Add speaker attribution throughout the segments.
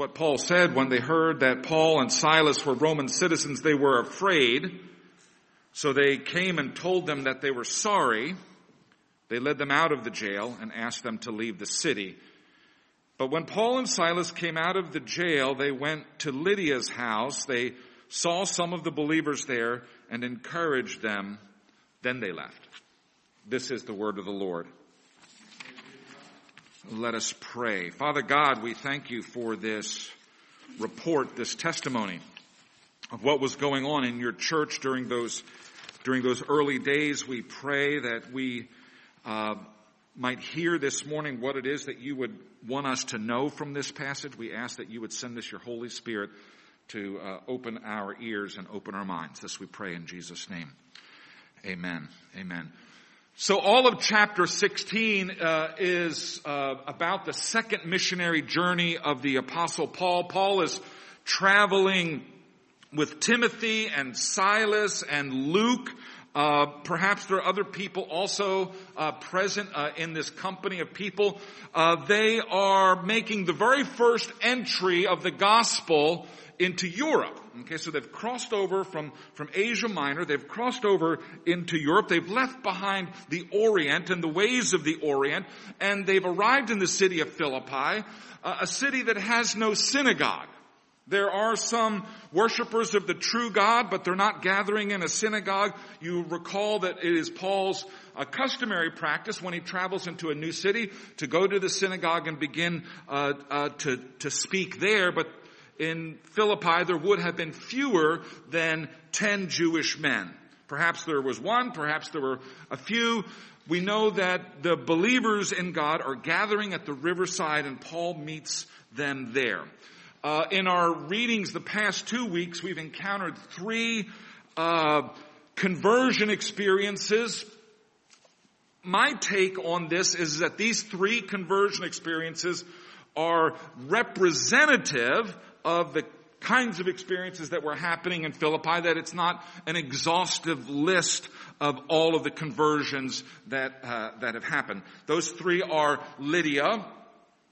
Speaker 1: what Paul said when they heard that Paul and Silas were Roman citizens, they were afraid. So they came and told them that they were sorry. They led them out of the jail and asked them to leave the city. But when Paul and Silas came out of the jail, they went to Lydia's house. They saw some of the believers there and encouraged them. Then they left. This is the word of the Lord. Let us pray. Father God, we thank you for this report, this testimony of what was going on in your church during those, during those early days. We pray that we uh, might hear this morning what it is that you would want us to know from this passage. We ask that you would send us your Holy Spirit to uh, open our ears and open our minds. This we pray in Jesus' name. Amen. Amen. So all of chapter 16 uh, is uh, about the second missionary journey of the apostle Paul. Paul is traveling with Timothy and Silas and Luke. Uh, perhaps there are other people also uh, present uh, in this company of people. Uh, they are making the very first entry of the gospel into Europe. Okay, so they've crossed over from, from Asia Minor, they've crossed over into Europe, they've left behind the Orient and the ways of the Orient, and they've arrived in the city of Philippi, uh, a city that has no synagogue. There are some worshippers of the true God, but they're not gathering in a synagogue. You recall that it is Paul's uh, customary practice when he travels into a new city to go to the synagogue and begin uh, uh, to to speak there. But in Philippi, there would have been fewer than 10 Jewish men. Perhaps there was one, perhaps there were a few. We know that the believers in God are gathering at the riverside and Paul meets them there. Uh, in our readings the past two weeks, we've encountered three uh, conversion experiences. My take on this is that these three conversion experiences are representative of the kinds of experiences that were happening in Philippi, that it's not an exhaustive list of all of the conversions that uh, that have happened. Those three are Lydia,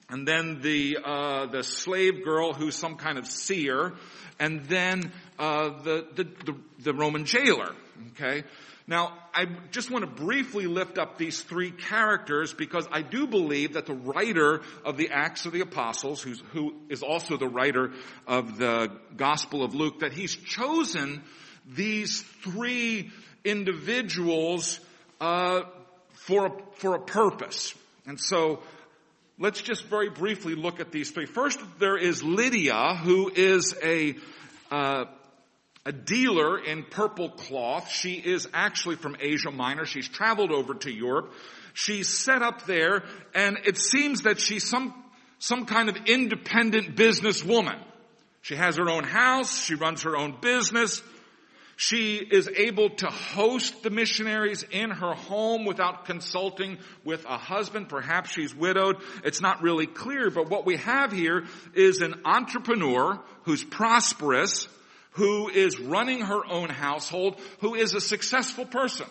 Speaker 1: and then the uh, the slave girl who's some kind of seer, and then uh, the, the, the the Roman jailer. Okay, now, I just want to briefly lift up these three characters because I do believe that the writer of the Acts of the Apostles, who is also the writer of the Gospel of Luke, that he's chosen these three individuals uh, for a, for a purpose. And so, let's just very briefly look at these three. First, there is Lydia, who is a uh, a dealer in purple cloth. She is actually from Asia Minor. She's traveled over to Europe. She's set up there and it seems that she's some, some kind of independent businesswoman. She has her own house. She runs her own business. She is able to host the missionaries in her home without consulting with a husband. Perhaps she's widowed. It's not really clear, but what we have here is an entrepreneur who's prosperous, who is running her own household, who is a successful person.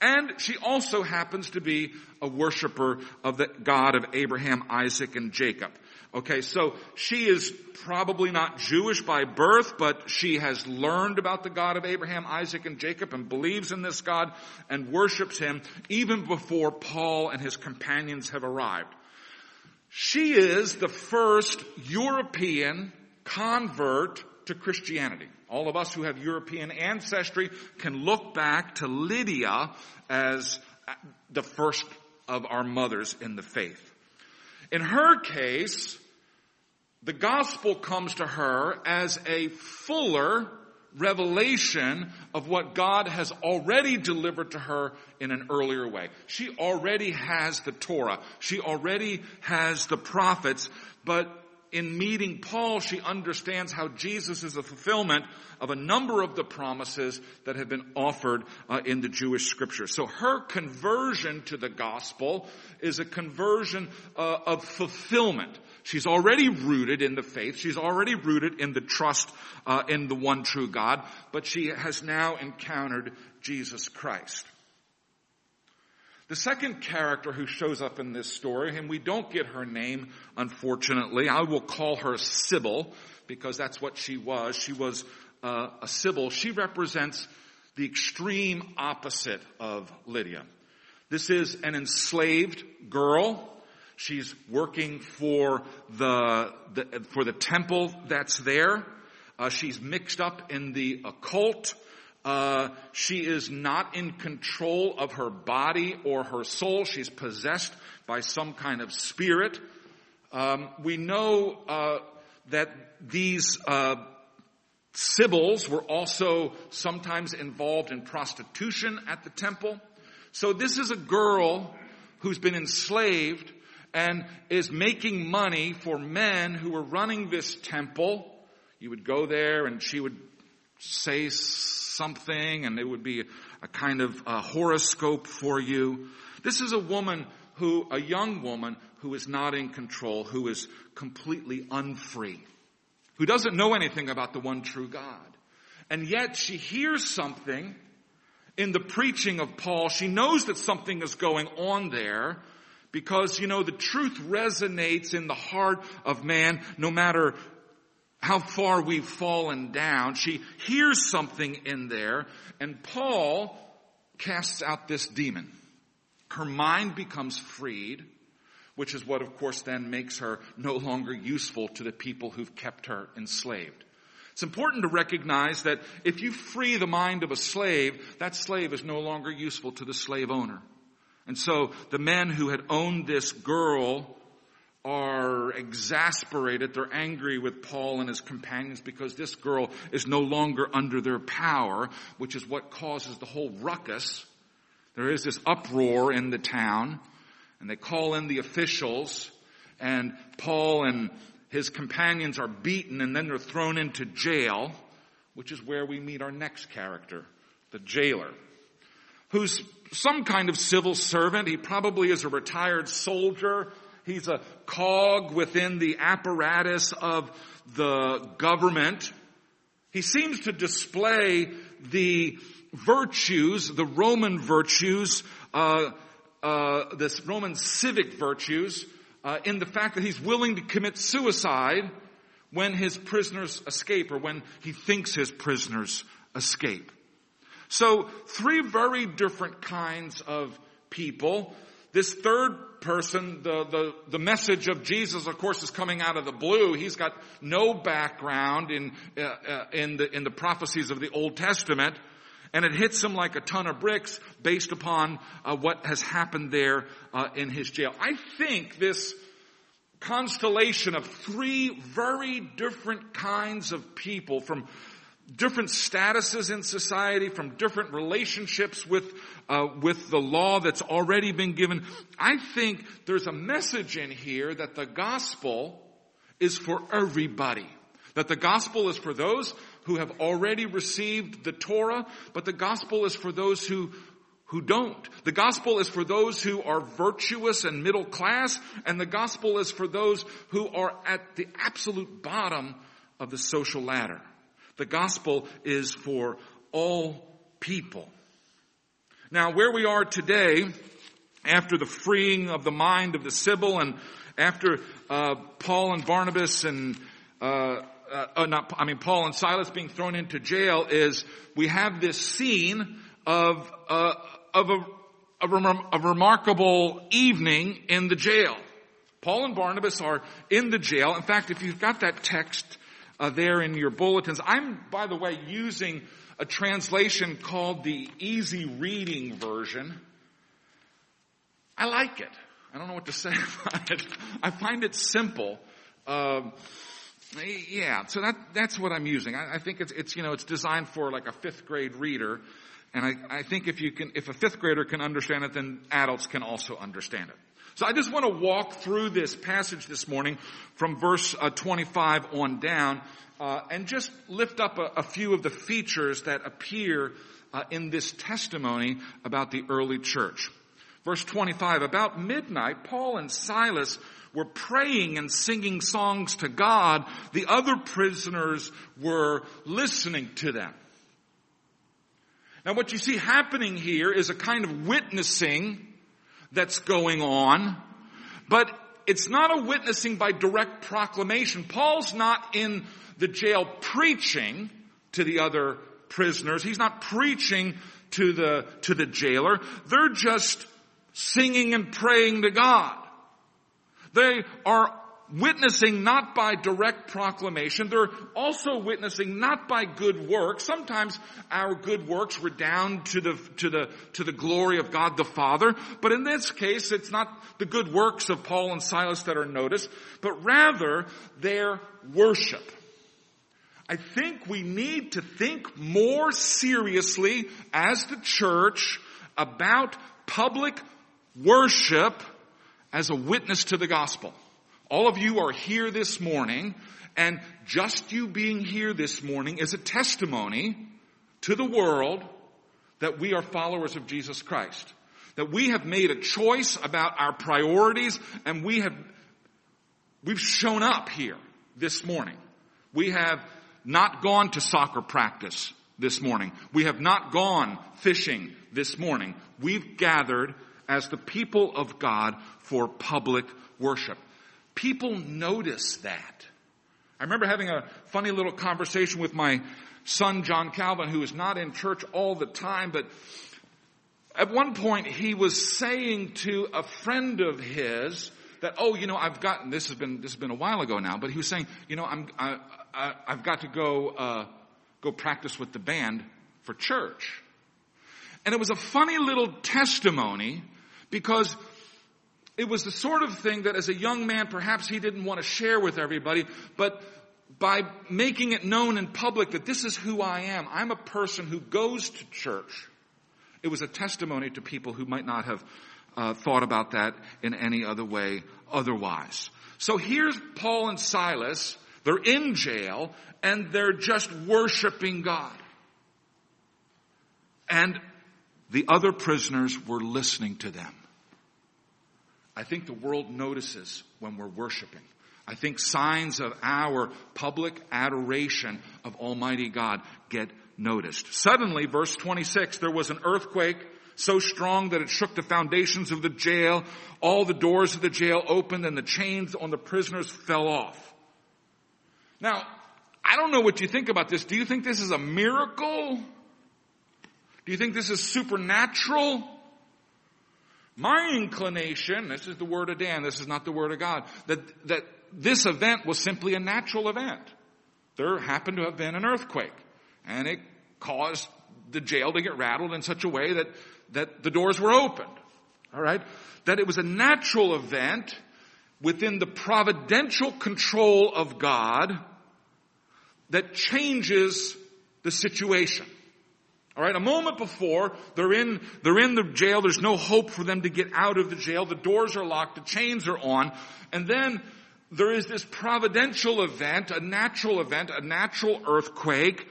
Speaker 1: And she also happens to be a worshiper of the God of Abraham, Isaac, and Jacob. Okay, so she is probably not Jewish by birth, but she has learned about the God of Abraham, Isaac, and Jacob and believes in this God and worships him even before Paul and his companions have arrived. She is the first European convert to Christianity. All of us who have European ancestry can look back to Lydia as the first of our mothers in the faith. In her case, the gospel comes to her as a fuller revelation of what God has already delivered to her in an earlier way. She already has the Torah. She already has the prophets, but in meeting Paul, she understands how Jesus is a fulfillment of a number of the promises that have been offered uh, in the Jewish scripture. So her conversion to the gospel is a conversion uh, of fulfillment. She's already rooted in the faith. She's already rooted in the trust uh, in the one true God, but she has now encountered Jesus Christ. The second character who shows up in this story, and we don't get her name, unfortunately, I will call her Sybil because that's what she was. She was uh, a Sybil. She represents the extreme opposite of Lydia. This is an enslaved girl. She's working for the, the for the temple that's there. Uh, she's mixed up in the occult. Uh, she is not in control of her body or her soul. She's possessed by some kind of spirit. Um, we know uh, that these uh, Sibyls were also sometimes involved in prostitution at the temple. So this is a girl who's been enslaved and is making money for men who were running this temple. You would go there and she would say something and it would be a kind of a horoscope for you. This is a woman who, a young woman who is not in control, who is completely unfree, who doesn't know anything about the one true God. And yet she hears something in the preaching of Paul, she knows that something is going on there because, you know, the truth resonates in the heart of man no matter how far we've fallen down. She hears something in there and Paul casts out this demon. Her mind becomes freed, which is what of course then makes her no longer useful to the people who've kept her enslaved. It's important to recognize that if you free the mind of a slave, that slave is no longer useful to the slave owner. And so the men who had owned this girl are exasperated. They're angry with Paul and his companions because this girl is no longer under their power, which is what causes the whole ruckus. There is this uproar in the town and they call in the officials and Paul and his companions are beaten and then they're thrown into jail, which is where we meet our next character, the jailer, who's some kind of civil servant. He probably is a retired soldier. He's a cog within the apparatus of the government. He seems to display the virtues, the Roman virtues, uh, uh, this Roman civic virtues uh, in the fact that he's willing to commit suicide when his prisoners escape or when he thinks his prisoners escape. So three very different kinds of people. This third person, the, the, the message of Jesus, of course, is coming out of the blue. He's got no background in, uh, uh, in the, in the prophecies of the Old Testament. And it hits him like a ton of bricks based upon uh, what has happened there uh, in his jail. I think this constellation of three very different kinds of people from different statuses in society, from different relationships with uh, with the law that's already been given. I think there's a message in here that the gospel is for everybody. That the gospel is for those who have already received the Torah, but the gospel is for those who who don't. The gospel is for those who are virtuous and middle class, and the gospel is for those who are at the absolute bottom of the social ladder. The gospel is for all people. Now, where we are today, after the freeing of the mind of the Sybil and after uh, Paul and Barnabas and uh, uh, uh, not, I mean, Paul and Silas being thrown into jail is we have this scene of, uh, of a, a, rem- a remarkable evening in the jail. Paul and Barnabas are in the jail. In fact, if you've got that text uh, there in your bulletins, I'm, by the way, using a translation called the Easy Reading Version. I like it. I don't know what to say about it. I find it simple. Um, yeah, so that that's what I'm using. I, I, think it's it's you know it's designed for like a fifth grade reader, and I, I think if you can if a fifth grader can understand it, then adults can also understand it. So I just want to walk through this passage this morning from verse uh, 25 on down, uh, and just lift up a, a, few of the features that appear uh, in this testimony about the early church. Verse 25, about midnight, Paul and Silas were praying and singing songs to God, the other prisoners were listening to them. Now what you see happening here is a kind of witnessing that's going on, but it's not a witnessing by direct proclamation. Paul's not in the jail preaching to the other prisoners. He's not preaching to the, to the jailer. They're just singing and praying to God. They are witnessing not by direct proclamation. They're also witnessing not by good works. Sometimes our good works redound to the, to the, to the glory of God the Father. But in this case, it's not the good works of Paul and Silas that are noticed, but rather their worship. I think we need to think more seriously as the church about public worship as a witness to the gospel. All of you are here this morning, and just you being here this morning is a testimony to the world that we are followers of Jesus Christ. That we have made a choice about our priorities, and we have, we've shown up here this morning. We have not gone to soccer practice this morning. We have not gone fishing this morning. We've gathered as the people of God for public worship. People notice that. I remember having a funny little conversation with my son, John Calvin, who is not in church all the time, but at one point he was saying to a friend of his that, oh, you know, I've gotten, this has been, this has been a while ago now, but he was saying, you know, I'm, I, I, have got to go, uh, go practice with the band for church. And it was a funny little testimony because it was the sort of thing that as a young man, perhaps he didn't want to share with everybody, but by making it known in public that this is who I am, I'm a person who goes to church. It was a testimony to people who might not have uh, thought about that in any other way otherwise. So here's Paul and Silas. They're in jail and they're just worshiping God. And the other prisoners were listening to them. I think the world notices when we're worshiping. I think signs of our public adoration of Almighty God get noticed. Suddenly, verse 26, there was an earthquake so strong that it shook the foundations of the jail. All the doors of the jail opened and the chains on the prisoners fell off. Now, I don't know what you think about this. Do you think this is a miracle? Do you think this is supernatural? My inclination, this is the word of Dan, this is not the word of God, that, that this event was simply a natural event. There happened to have been an earthquake, and it caused the jail to get rattled in such a way that, that the doors were opened. Alright? That it was a natural event within the providential control of God that changes the situation. All right, a moment before, they're in, they're in the jail. There's no hope for them to get out of the jail. The doors are locked. The chains are on. And then there is this providential event, a natural event, a natural earthquake.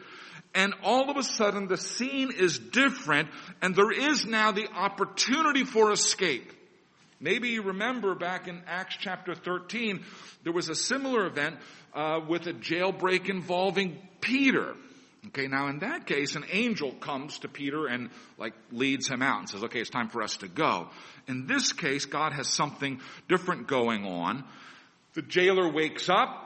Speaker 1: And all of a sudden the scene is different and there is now the opportunity for escape. Maybe you remember back in Acts chapter 13, there was a similar event uh, with a jailbreak involving Peter. Okay, now in that case, an angel comes to Peter and like leads him out and says, okay, it's time for us to go. In this case, God has something different going on. The jailer wakes up.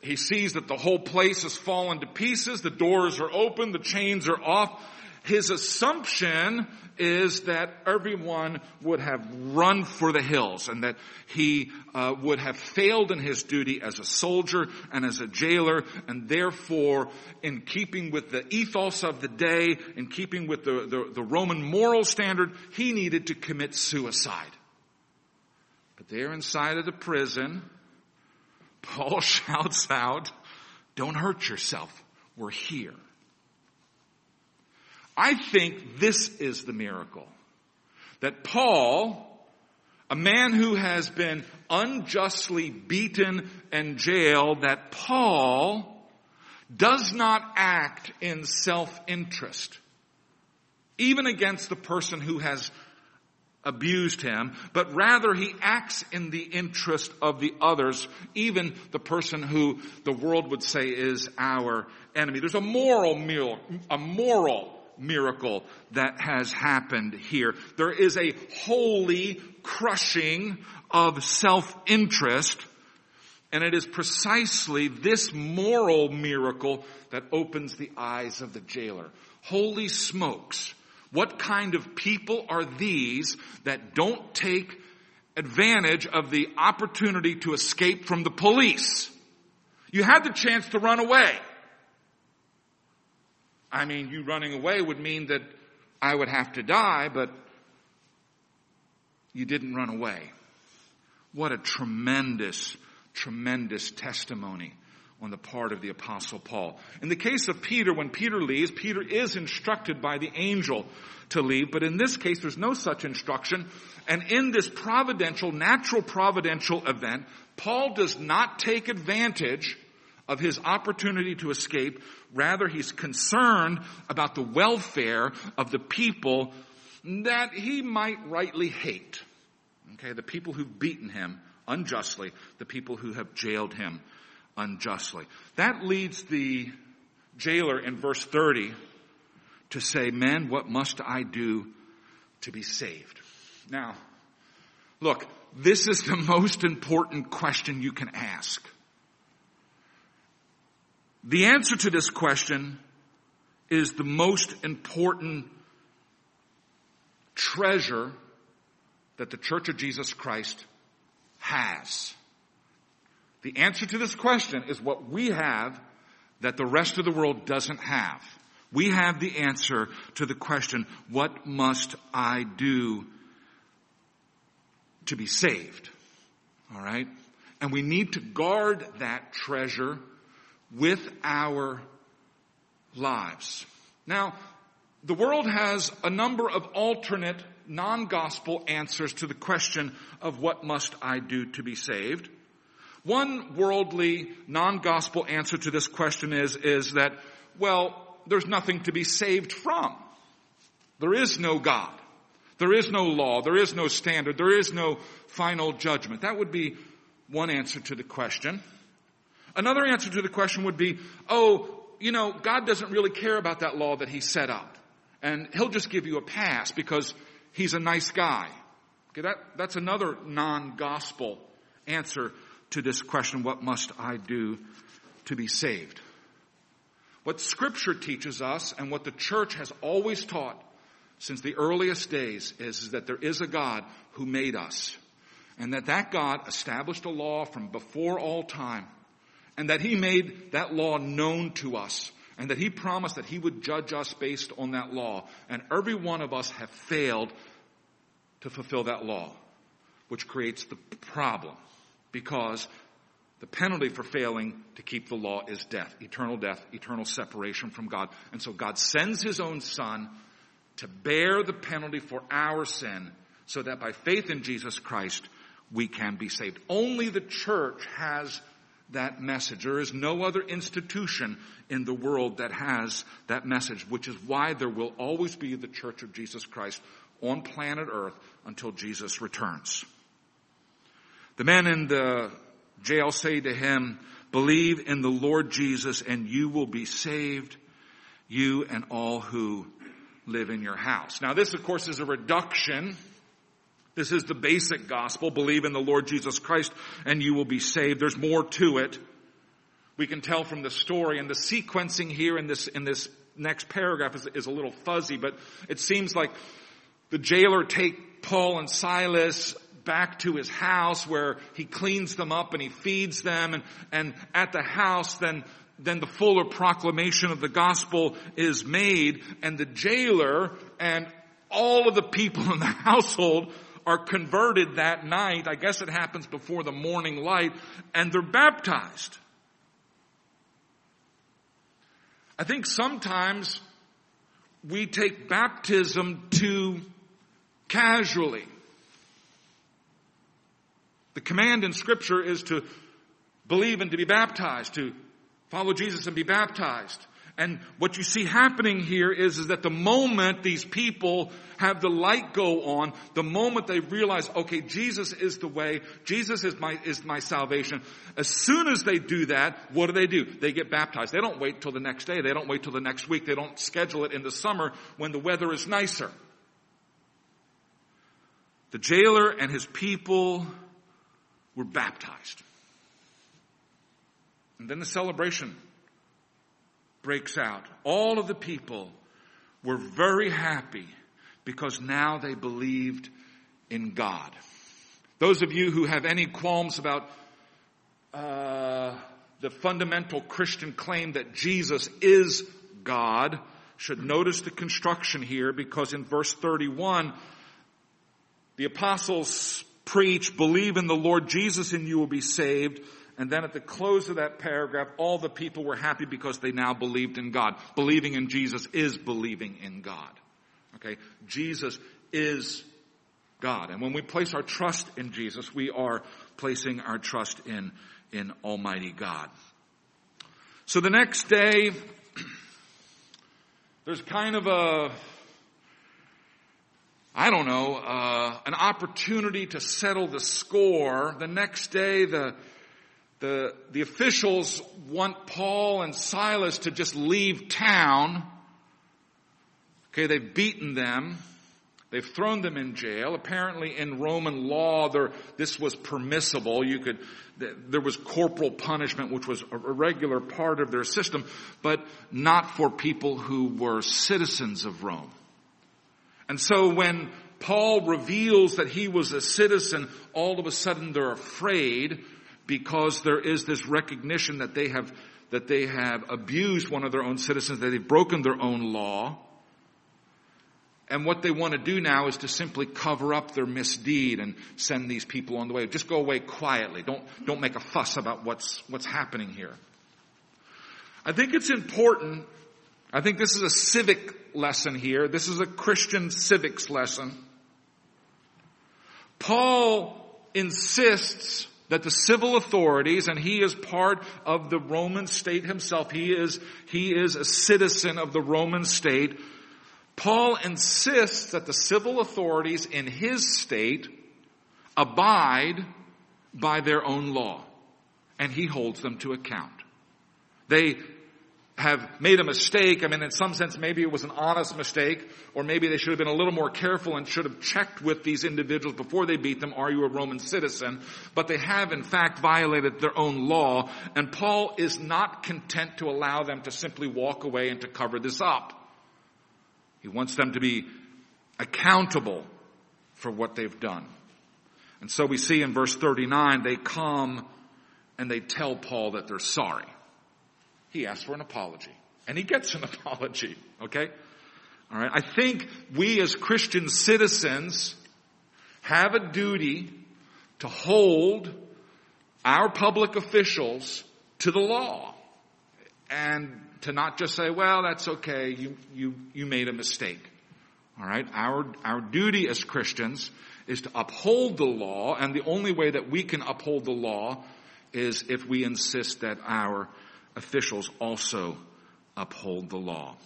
Speaker 1: He sees that the whole place has fallen to pieces. The doors are open. The chains are off. His assumption is that everyone would have run for the hills and that he uh, would have failed in his duty as a soldier and as a jailer and therefore in keeping with the ethos of the day, in keeping with the, the, the Roman moral standard, he needed to commit suicide. But there inside of the prison, Paul shouts out, don't hurt yourself. We're here. I think this is the miracle. That Paul, a man who has been unjustly beaten and jailed, that Paul does not act in self-interest, even against the person who has abused him, but rather he acts in the interest of the others, even the person who the world would say is our enemy. There's a moral, a moral miracle that has happened here. There is a holy crushing of self-interest and it is precisely this moral miracle that opens the eyes of the jailer. Holy smokes. What kind of people are these that don't take advantage of the opportunity to escape from the police? You had the chance to run away. I mean, you running away would mean that I would have to die, but you didn't run away. What a tremendous, tremendous testimony on the part of the apostle Paul. In the case of Peter, when Peter leaves, Peter is instructed by the angel to leave, but in this case there's no such instruction. And in this providential, natural providential event, Paul does not take advantage of his opportunity to escape. Rather, he's concerned about the welfare of the people that he might rightly hate. Okay, the people who've beaten him unjustly, the people who have jailed him unjustly. That leads the jailer in verse 30 to say, men, what must I do to be saved? Now, look, this is the most important question you can ask. The answer to this question is the most important treasure that the Church of Jesus Christ has. The answer to this question is what we have that the rest of the world doesn't have. We have the answer to the question, what must I do to be saved? Alright? And we need to guard that treasure with our lives. Now, the world has a number of alternate non-gospel answers to the question of what must I do to be saved. One worldly non-gospel answer to this question is, is that, well, there's nothing to be saved from. There is no God. There is no law. There is no standard. There is no final judgment. That would be one answer to the question. Another answer to the question would be, oh, you know, God doesn't really care about that law that He set up. And He'll just give you a pass because He's a nice guy. Okay, that, that's another non-gospel answer to this question, what must I do to be saved? What scripture teaches us and what the church has always taught since the earliest days is, is that there is a God who made us and that that God established a law from before all time and that he made that law known to us and that he promised that he would judge us based on that law. And every one of us have failed to fulfill that law, which creates the problem because the penalty for failing to keep the law is death, eternal death, eternal separation from God. And so God sends his own son to bear the penalty for our sin so that by faith in Jesus Christ we can be saved. Only the church has that message. There is no other institution in the world that has that message, which is why there will always be the Church of Jesus Christ on planet Earth until Jesus returns. The men in the jail say to him, believe in the Lord Jesus and you will be saved, you and all who live in your house. Now this of course is a reduction this is the basic gospel. Believe in the Lord Jesus Christ and you will be saved. There's more to it. We can tell from the story and the sequencing here in this, in this next paragraph is, is a little fuzzy, but it seems like the jailer take Paul and Silas back to his house where he cleans them up and he feeds them and, and at the house then then the fuller proclamation of the gospel is made and the jailer and all of the people in the household are converted that night. I guess it happens before the morning light and they're baptized. I think sometimes we take baptism too casually. The command in scripture is to believe and to be baptized, to follow Jesus and be baptized. And what you see happening here is, is that the moment these people have the light go on, the moment they realize, okay, Jesus is the way, Jesus is my, is my salvation, as soon as they do that, what do they do? They get baptized. They don't wait till the next day. They don't wait till the next week. They don't schedule it in the summer when the weather is nicer. The jailer and his people were baptized. And then the celebration breaks out. All of the people were very happy because now they believed in God. Those of you who have any qualms about uh, the fundamental Christian claim that Jesus is God should notice the construction here because in verse 31, the apostles preach, believe in the Lord Jesus and you will be saved. And then at the close of that paragraph, all the people were happy because they now believed in God. Believing in Jesus is believing in God. Okay? Jesus is God. And when we place our trust in Jesus, we are placing our trust in, in Almighty God. So the next day, there's kind of a, I don't know, uh, an opportunity to settle the score. The next day, the, the, the officials want Paul and Silas to just leave town. Okay, they've beaten them. They've thrown them in jail. Apparently in Roman law, there, this was permissible. You could, there was corporal punishment, which was a regular part of their system, but not for people who were citizens of Rome. And so when Paul reveals that he was a citizen, all of a sudden they're afraid because there is this recognition that they have, that they have abused one of their own citizens, that they've broken their own law. And what they want to do now is to simply cover up their misdeed and send these people on the way. Just go away quietly. Don't, don't make a fuss about what's, what's happening here. I think it's important. I think this is a civic lesson here. This is a Christian civics lesson. Paul insists that the civil authorities, and he is part of the Roman state himself, he is, he is a citizen of the Roman state. Paul insists that the civil authorities in his state abide by their own law, and he holds them to account. They have made a mistake. I mean, in some sense, maybe it was an honest mistake, or maybe they should have been a little more careful and should have checked with these individuals before they beat them, are you a Roman citizen? But they have in fact violated their own law, and Paul is not content to allow them to simply walk away and to cover this up. He wants them to be accountable for what they've done. And so we see in verse 39, they come and they tell Paul that they're sorry he asks for an apology. And he gets an apology, okay? Alright, I think we as Christian citizens have a duty to hold our public officials to the law. And to not just say, well, that's okay, you, you, you made a mistake. Alright, our, our duty as Christians is to uphold the law, and the only way that we can uphold the law is if we insist that our officials also uphold the law.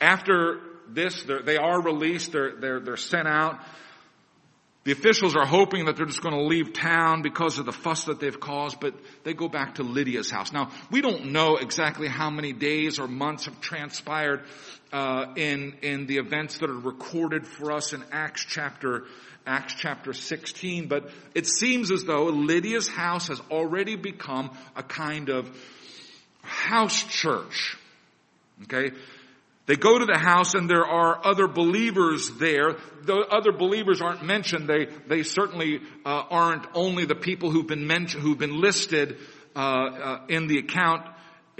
Speaker 1: After this, they are released, they're, they're, they're sent out. The officials are hoping that they're just going to leave town because of the fuss that they've caused, but they go back to Lydia's house. Now, we don't know exactly how many days or months have transpired uh, in in the events that are recorded for us in Acts chapter Acts chapter 16, but it seems as though Lydia's house has already become a kind of house church. Okay? They go to the house and there are other believers there. The other believers aren't mentioned. They, they certainly uh, aren't only the people who've been mentioned, who've been listed uh, uh, in the account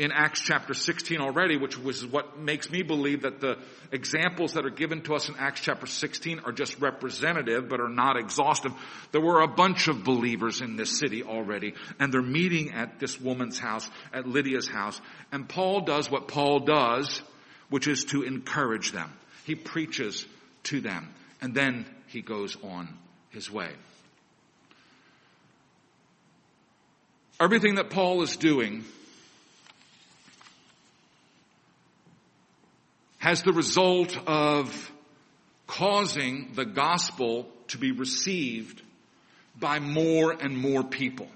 Speaker 1: in Acts chapter 16 already, which was what makes me believe that the examples that are given to us in Acts chapter 16 are just representative, but are not exhaustive. There were a bunch of believers in this city already, and they're meeting at this woman's house, at Lydia's house, and Paul does what Paul does, which is to encourage them. He preaches to them, and then he goes on his way. Everything that Paul is doing has the result of causing the gospel to be received by more and more people.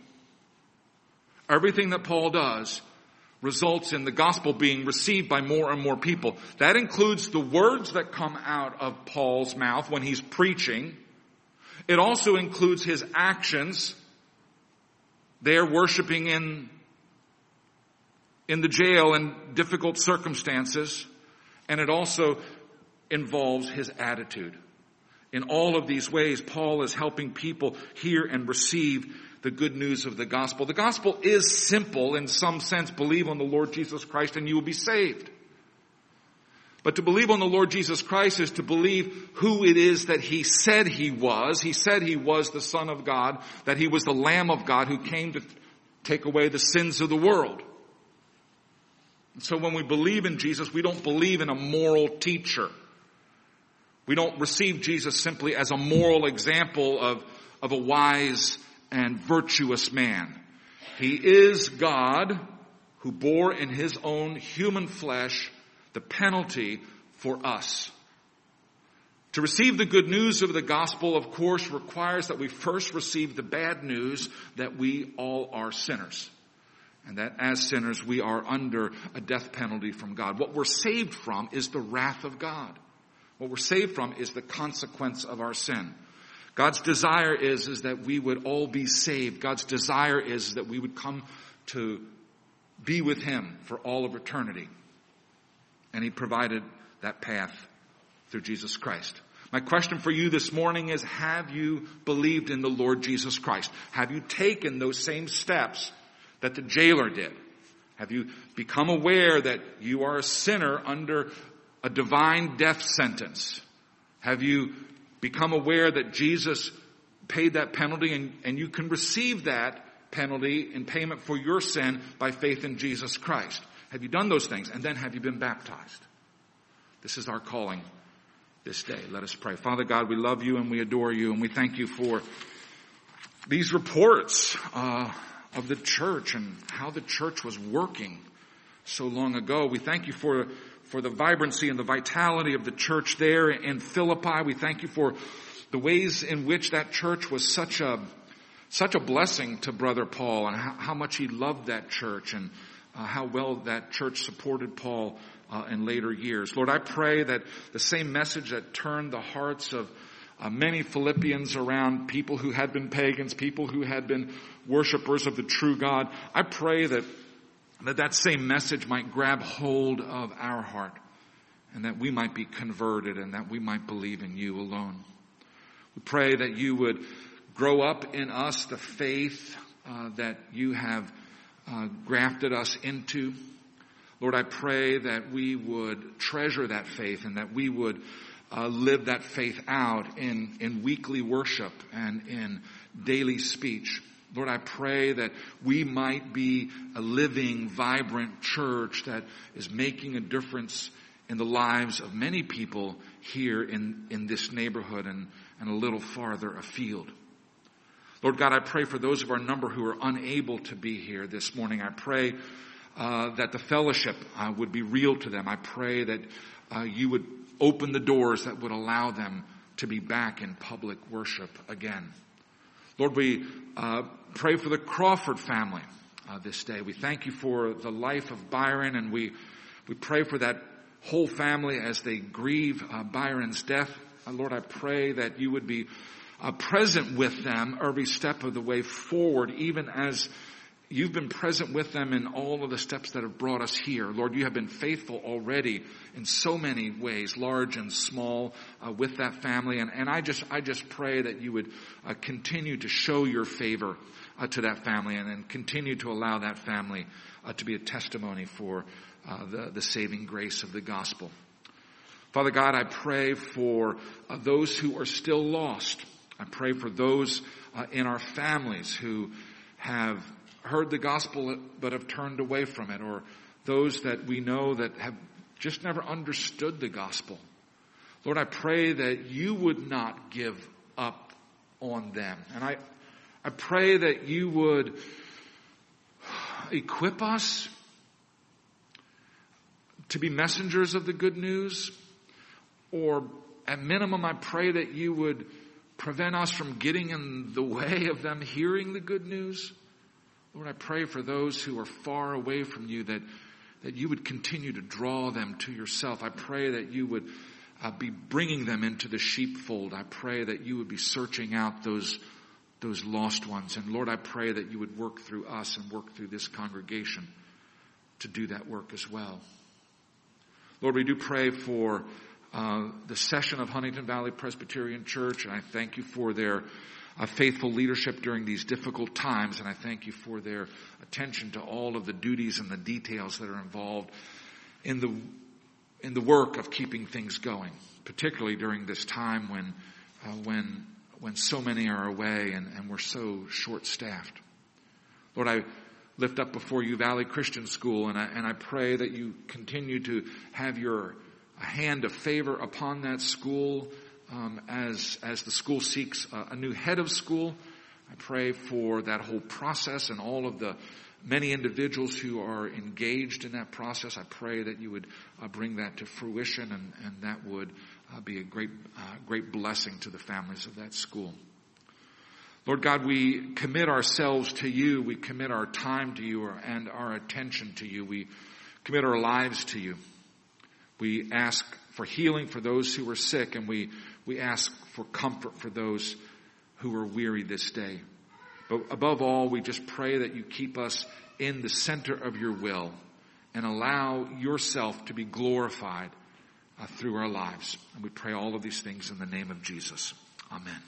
Speaker 1: Everything that Paul does results in the gospel being received by more and more people. That includes the words that come out of Paul's mouth when he's preaching. It also includes his actions. They're worshiping in, in the jail in difficult circumstances. And it also involves his attitude. In all of these ways, Paul is helping people hear and receive the good news of the gospel. The gospel is simple in some sense. Believe on the Lord Jesus Christ and you will be saved. But to believe on the Lord Jesus Christ is to believe who it is that He said He was. He said He was the Son of God, that He was the Lamb of God who came to take away the sins of the world. So when we believe in Jesus, we don't believe in a moral teacher. We don't receive Jesus simply as a moral example of, of a wise and virtuous man. He is God who bore in his own human flesh the penalty for us. To receive the good news of the gospel, of course, requires that we first receive the bad news that we all are sinners. And that as sinners, we are under a death penalty from God. What we're saved from is the wrath of God. What we're saved from is the consequence of our sin. God's desire is, is that we would all be saved. God's desire is that we would come to be with Him for all of eternity. And He provided that path through Jesus Christ. My question for you this morning is, have you believed in the Lord Jesus Christ? Have you taken those same steps that the jailer did? Have you become aware that you are a sinner under a divine death sentence? Have you become aware that Jesus paid that penalty and, and you can receive that penalty in payment for your sin by faith in Jesus Christ? Have you done those things? And then have you been baptized? This is our calling this day. Let us pray. Father God, we love you and we adore you and we thank you for these reports uh, of the church and how the church was working so long ago. We thank you for for the vibrancy and the vitality of the church there in Philippi. We thank you for the ways in which that church was such a, such a blessing to Brother Paul and how, how much he loved that church and uh, how well that church supported Paul uh, in later years. Lord, I pray that the same message that turned the hearts of uh, many Philippians around people who had been pagans, people who had been worshipers of the true God, I pray that that that same message might grab hold of our heart and that we might be converted and that we might believe in you alone. We pray that you would grow up in us the faith uh, that you have uh, grafted us into. Lord, I pray that we would treasure that faith and that we would uh, live that faith out in, in weekly worship and in daily speech. Lord, I pray that we might be a living, vibrant church that is making a difference in the lives of many people here in, in this neighborhood and, and a little farther afield. Lord God, I pray for those of our number who are unable to be here this morning. I pray uh, that the fellowship uh, would be real to them. I pray that uh, you would open the doors that would allow them to be back in public worship again. Lord, we uh, pray for the Crawford family uh, this day. We thank you for the life of Byron, and we we pray for that whole family as they grieve uh, Byron's death. Uh, Lord, I pray that you would be uh, present with them every step of the way forward, even as You've been present with them in all of the steps that have brought us here. Lord, you have been faithful already in so many ways, large and small, uh, with that family. And, and I just, I just pray that you would uh, continue to show your favor uh, to that family and, and continue to allow that family uh, to be a testimony for uh, the, the saving grace of the gospel. Father God, I pray for uh, those who are still lost. I pray for those in our families who have heard the gospel but have turned away from it, or those that we know that have just never understood the gospel. Lord, I pray that you would not give up on them. And I, I pray that you would equip us to be messengers of the good news, or at minimum, I pray that you would prevent us from getting in the way of them hearing the good news. Lord, I pray for those who are far away from you that, that you would continue to draw them to yourself. I pray that you would uh, be bringing them into the sheepfold. I pray that you would be searching out those, those lost ones. And Lord, I pray that you would work through us and work through this congregation to do that work as well. Lord, we do pray for uh, the session of Huntington Valley Presbyterian Church, and I thank you for their uh, faithful leadership during these difficult times, and I thank you for their attention to all of the duties and the details that are involved in the in the work of keeping things going, particularly during this time when uh, when when so many are away and, and we're so short staffed. Lord, I lift up before you Valley Christian School, and I, and I pray that you continue to have your hand of favor upon that school um, as as the school seeks a, a new head of school. I pray for that whole process and all of the many individuals who are engaged in that process. I pray that you would uh, bring that to fruition and, and that would uh, be a great, uh, great blessing to the families of that school. Lord God, we commit ourselves to you. We commit our time to you and our attention to you. We commit our lives to you. We ask for healing for those who are sick and we, we ask for comfort for those who are weary this day. But above all, we just pray that you keep us in the center of your will and allow yourself to be glorified uh, through our lives. And we pray all of these things in the name of Jesus. Amen. Amen.